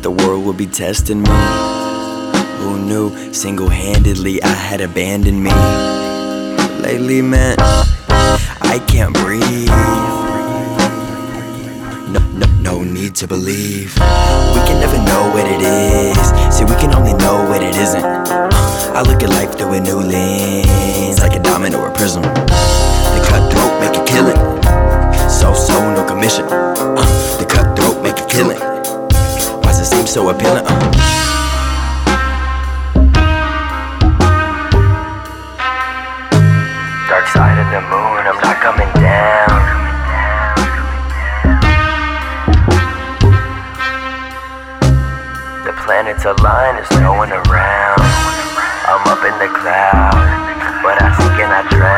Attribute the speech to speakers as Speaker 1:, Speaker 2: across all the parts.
Speaker 1: that the world would be testing me. Who knew single handedly I had abandoned me? Lately, man, I can't breathe. No, no, no need to believe. We can never know what it is. See, we can only know what it isn't. Uh, I look at life through a new lens, like a diamond or a prism. The cutthroat make a killing. So, so, no commission. Uh, the cutthroat make a killing. So appealing? Uh.
Speaker 2: Dark side of the moon, I'm not coming down. The planets align, there's no one around. I'm up in the clouds, but I sink and I drown.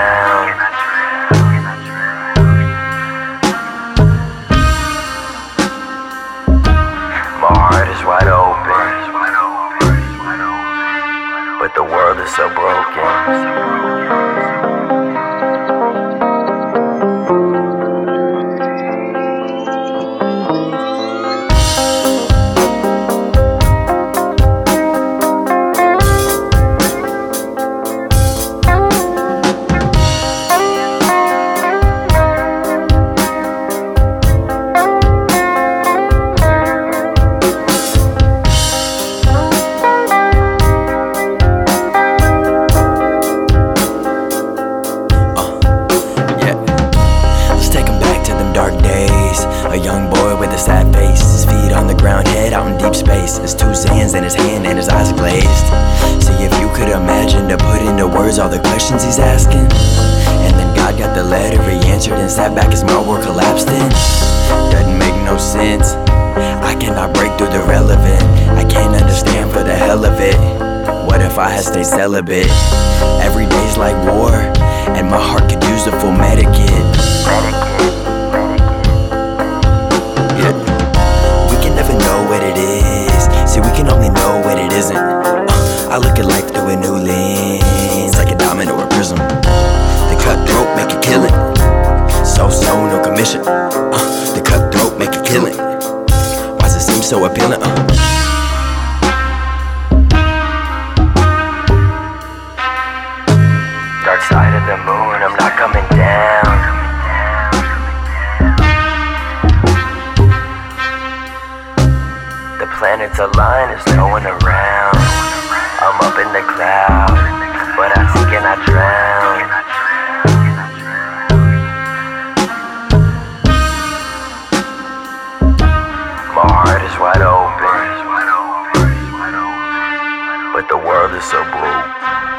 Speaker 2: Wide open, but the world is so broken.
Speaker 1: Space. His two hands in his hand and his eyes glazed. See if you could imagine to put into words all the questions he's asking. And then God got the letter, he answered and sat back, his mouth world collapsed in. Doesn't make no sense. I cannot break through the relevant. I can't understand for the hell of it. What if I had stayed celibate? Every day's like war, and my heart could use a full medikit. I look at life through a new lens, like a diamond or a prism. The cutthroat make a killing. So, so, no commission. Uh, the cutthroat make a killing. Why does it seem so appealing? Uh.
Speaker 2: Side of the moon, I'm not coming down. The planets align, there's no one around. But I and I drown. My heart is wide open, but the world is so broken.